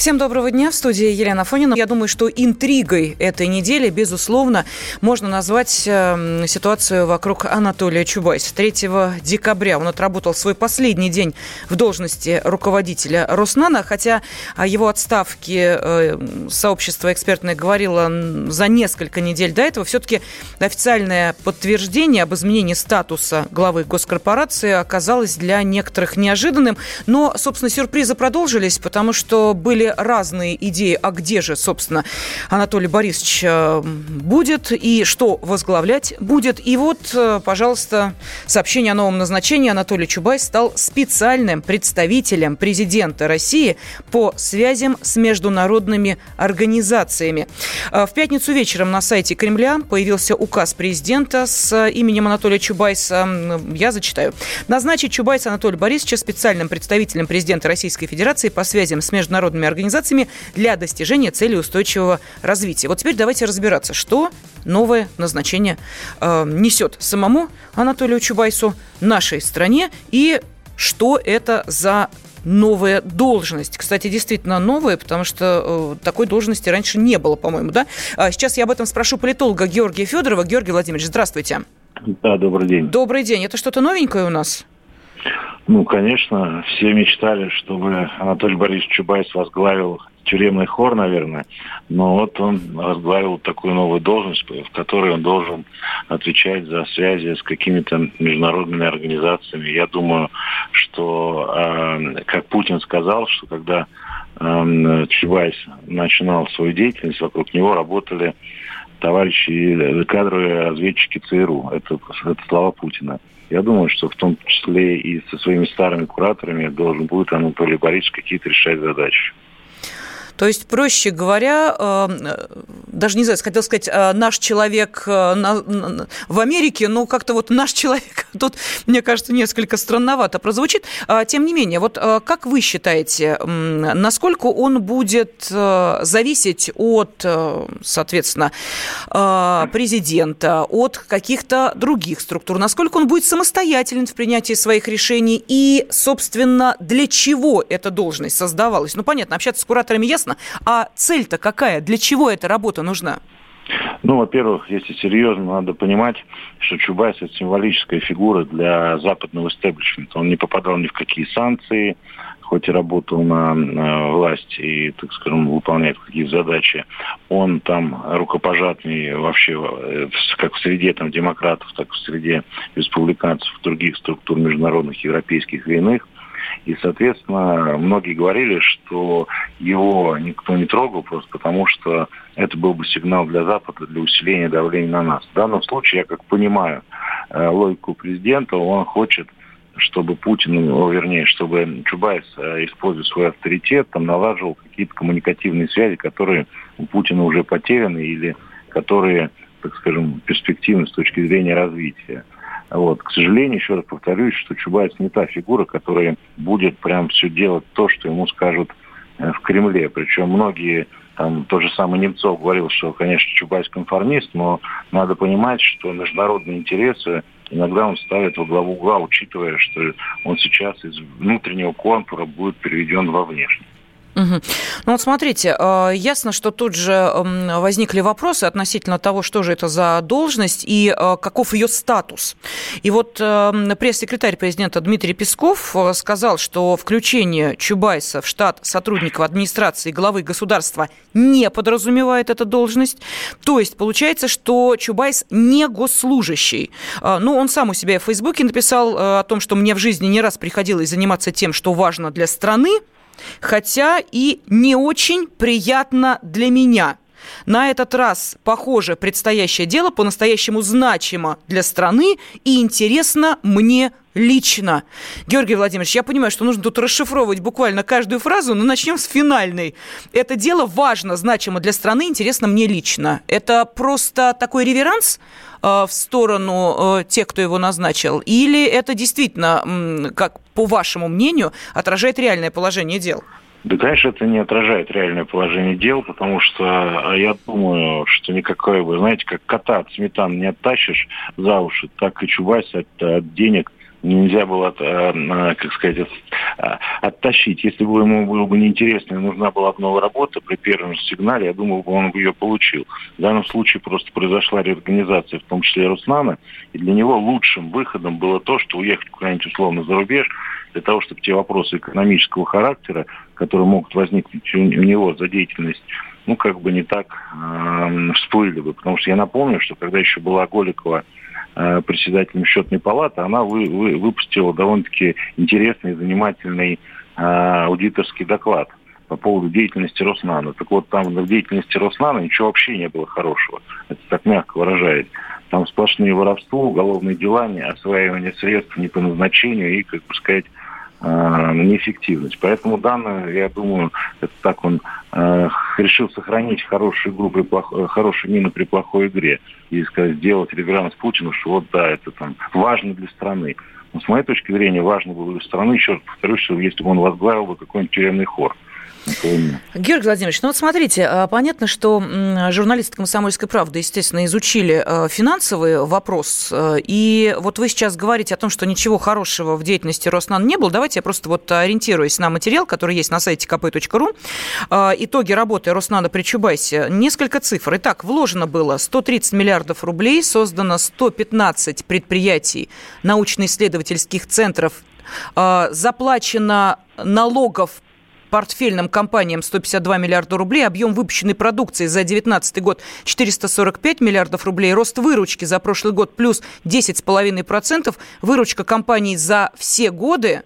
Всем доброго дня. В студии Елена Фонина. Я думаю, что интригой этой недели, безусловно, можно назвать э, ситуацию вокруг Анатолия Чубайса. 3 декабря он отработал свой последний день в должности руководителя Роснана, хотя о его отставке э, сообщество экспертное говорило за несколько недель до этого. Все-таки официальное подтверждение об изменении статуса главы госкорпорации оказалось для некоторых неожиданным. Но, собственно, сюрпризы продолжились, потому что были разные идеи, а где же, собственно, Анатолий Борисович э, будет и что возглавлять будет. И вот, э, пожалуйста, сообщение о новом назначении. Анатолий Чубай стал специальным представителем президента России по связям с международными организациями. Э, в пятницу вечером на сайте Кремля появился указ президента с именем Анатолия Чубайса. Я зачитаю. Назначить Чубайса Анатолия Борисовича специальным представителем президента Российской Федерации по связям с международными организациями организациями для достижения цели устойчивого развития. Вот теперь давайте разбираться, что новое назначение э, несет самому Анатолию Чубайсу, нашей стране, и что это за новая должность. Кстати, действительно новая, потому что э, такой должности раньше не было, по-моему, да? А сейчас я об этом спрошу политолога Георгия Федорова. Георгий Владимирович, здравствуйте. Да, добрый день. Добрый день. Это что-то новенькое у нас? Ну, конечно, все мечтали, чтобы Анатолий Борисович Чубайс возглавил тюремный хор, наверное, но вот он возглавил такую новую должность, в которой он должен отвечать за связи с какими-то международными организациями. Я думаю, что, э, как Путин сказал, что когда э, Чубайс начинал свою деятельность, вокруг него работали товарищи кадровые разведчики ЦРУ. Это, это слова Путина. Я думаю, что в том числе и со своими старыми кураторами должен будет Анатолий Борисович какие-то решать задачи. То есть, проще говоря, э, даже не знаю, хотел сказать, э, наш человек э, в Америке, но как-то вот наш человек тут, мне кажется, несколько странновато прозвучит. А, тем не менее, вот как вы считаете, насколько он будет зависеть от, соответственно, президента, от каких-то других структур, насколько он будет самостоятелен в принятии своих решений и, собственно, для чего эта должность создавалась? Ну, понятно, общаться с кураторами ясно, ясно. А цель-то какая? Для чего эта работа нужна? Ну, во-первых, если серьезно, надо понимать, что Чубайс – это символическая фигура для западного истеблишмента. Он не попадал ни в какие санкции, хоть и работал на, на власть и, так скажем, выполняет какие-то задачи. Он там рукопожатный вообще э, как в среде там, демократов, так и в среде республиканцев, других структур международных, европейских и иных – и, соответственно, многие говорили, что его никто не трогал просто потому, что это был бы сигнал для Запада для усиления давления на нас. В данном случае, я как понимаю э, логику президента, он хочет чтобы Путин, ну, вернее, чтобы Чубайс, э, используя свой авторитет, там налаживал какие-то коммуникативные связи, которые у Путина уже потеряны или которые, так скажем, перспективны с точки зрения развития. Вот. К сожалению, еще раз повторюсь, что Чубайс не та фигура, которая будет прям все делать то, что ему скажут э, в Кремле. Причем многие, там, тот же самый Немцов говорил, что, конечно, Чубайс конформист, но надо понимать, что международные интересы иногда он ставит во главу угла, учитывая, что он сейчас из внутреннего контура будет переведен во внешний. Угу. Ну вот смотрите, э, ясно, что тут же возникли вопросы относительно того, что же это за должность и э, каков ее статус. И вот пресс-секретарь президента Дмитрий Песков э, сказал, что включение Чубайса в штат сотрудников администрации главы государства не подразумевает эта должность. То есть получается, что Чубайс не госслужащий. Ну, он сам у себя в Фейсбуке написал о том, что мне в жизни не раз приходилось заниматься тем, что важно для страны, хотя и не очень приятно для меня. На этот раз, похоже, предстоящее дело по-настоящему значимо для страны и интересно мне лично. Георгий Владимирович, я понимаю, что нужно тут расшифровывать буквально каждую фразу, но начнем с финальной. Это дело важно, значимо для страны, интересно мне лично. Это просто такой реверанс э, в сторону э, тех, кто его назначил, или это действительно, как по вашему мнению, отражает реальное положение дел? Да, конечно, это не отражает реальное положение дел, потому что а, я думаю, что никакой, вы знаете, как кота от сметан не оттащишь за уши, так и Чубайс от, от денег нельзя было, э, как сказать, оттащить. Если бы ему было бы неинтересно и нужна была бы новая работа при первом сигнале, я думаю, он бы ее получил. В данном случае просто произошла реорганизация, в том числе Руслана, и для него лучшим выходом было то, что уехать куда-нибудь условно за рубеж, для того, чтобы те вопросы экономического характера, которые могут возникнуть у него за деятельность, ну, как бы не так э, всплыли бы. Потому что я напомню, что когда еще была Голикова Э, председателем счетной палаты, она вы, вы, выпустила довольно-таки интересный, занимательный э, аудиторский доклад по поводу деятельности Роснана. Так вот, там в деятельности Роснана ничего вообще не было хорошего. Это так мягко выражает. Там сплошные воровство, уголовные дела, осваивание средств не по назначению и, как бы сказать, э, неэффективность. Поэтому данное, я думаю, это так он э, решил сохранить хорошую игру при плох... Э, хорошую мину при плохой игре и сказать, сделать реверанс Путину, что вот да, это там важно для страны. Но с моей точки зрения, важно было для страны, еще раз повторюсь, что если бы он возглавил бы какой-нибудь тюремный хор. Георгий Владимирович, ну вот смотрите, а, понятно, что журналисты «Комсомольской правды», естественно, изучили а, финансовый вопрос, а, и вот вы сейчас говорите о том, что ничего хорошего в деятельности Роснан не было. Давайте я просто вот ориентируюсь на материал, который есть на сайте kp.ru. Итоги работы Роснана при Чубайсе. Несколько цифр. Итак, вложено было 130 миллиардов рублей, создано 115 предприятий научно-исследовательских центров, заплачено налогов портфельным компаниям 152 миллиарда рублей, объем выпущенной продукции за 2019 год 445 миллиардов рублей, рост выручки за прошлый год плюс 10,5%, выручка компаний за все годы,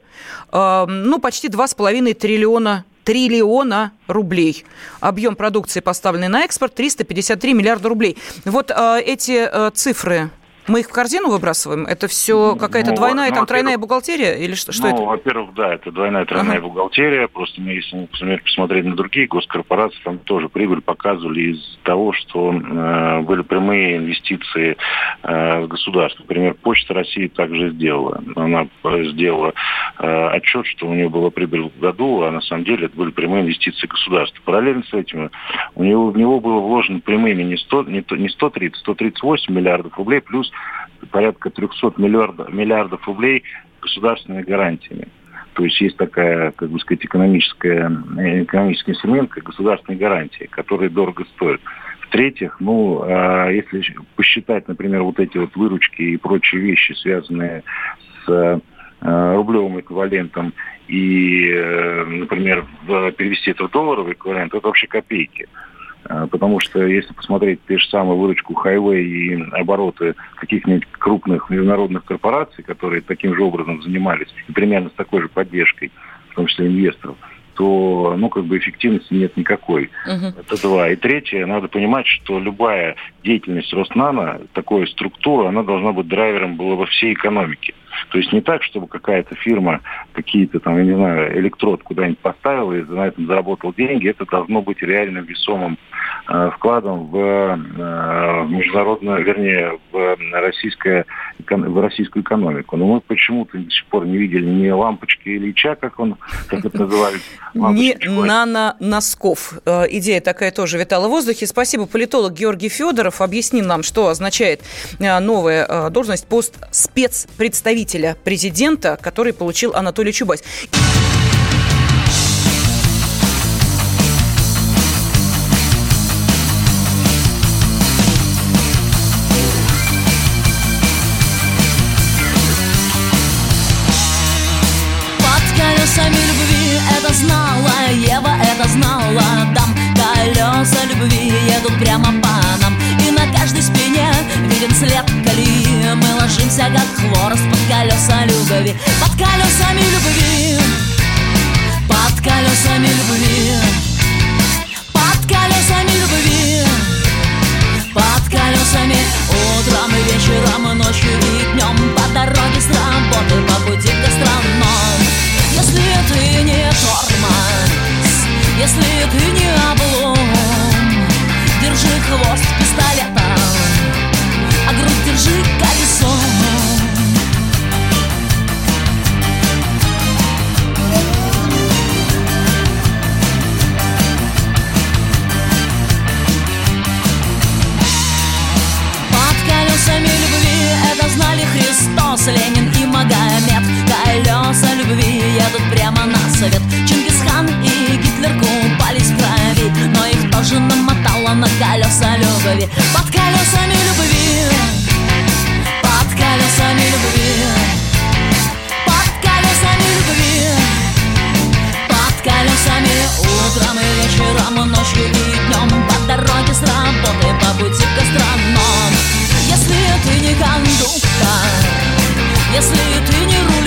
э, ну, почти 2,5 триллиона триллиона рублей. Объем продукции, поставленный на экспорт, 353 миллиарда рублей. Вот э, эти э, цифры мы их в корзину выбрасываем? Это все какая-то ну, двойная, ну, там тройная бухгалтерия? Или что, что ну, это? во-первых, да, это двойная, тройная ага. бухгалтерия. Просто мы, если, например, посмотреть на другие госкорпорации, там тоже прибыль показывали из того, что э, были прямые инвестиции э, в государство. Например, Почта России также сделала. Она э, сделала э, отчет, что у нее была прибыль в году, а на самом деле это были прямые инвестиции государства. Параллельно с этим у него, в него было вложено прямыми не, 100, не, не 130, 138 миллиардов рублей, плюс порядка 300 миллиардов, миллиардов рублей государственными гарантиями. То есть есть такая, как бы сказать, экономическая, экономический инструмент, как государственные гарантии, которые дорого стоят. В-третьих, ну, а если посчитать, например, вот эти вот выручки и прочие вещи, связанные с а, рублевым эквивалентом и, э, например, перевести это в долларовый эквивалент, это вообще копейки. А, потому что если посмотреть те же самые выручку Highway и обороты каких-нибудь крупных международных корпораций, которые таким же образом занимались, и примерно с такой же поддержкой, в том числе инвесторов, то, ну, как бы эффективности нет никакой. Uh-huh. Это два. И третье, надо понимать, что любая деятельность Роснана, такой структура, она должна быть драйвером была во всей экономике. То есть не так, чтобы какая-то фирма какие-то там, я не знаю, электрод куда-нибудь поставила и на этом заработал деньги. Это должно быть реально весомым вкладом в, э, в международную, вернее, в, российское, в российскую экономику. Но мы почему-то до сих пор не видели ни лампочки Ильича, как он, как это называется. Не нано-носков. Э, идея такая тоже витала в воздухе. Спасибо. Политолог Георгий Федоров объяснил нам, что означает э, новая э, должность, пост спецпредставителя президента, который получил Анатолий Чубайс. знала, Ева это знала. Там колеса любви едут прямо по нам. И на каждой спине виден след колеи Мы ложимся, как хворост под колеса любви. Под колесами любви. Под колесами любви. Под колесами любви. Под колесами. Утром и вечером, и ночью и днем. По дороге с работы, по пути если ты не облом Держи хвост пистолета, а грудь держи колесом. Христос, Ленин Под колесами любви. Под колесами любви. Под колесами любви. Под колесами утром и вечером, ночью и днем. По дороге с работы, по пути к гастроном. Если ты не кондуктор, если ты не руль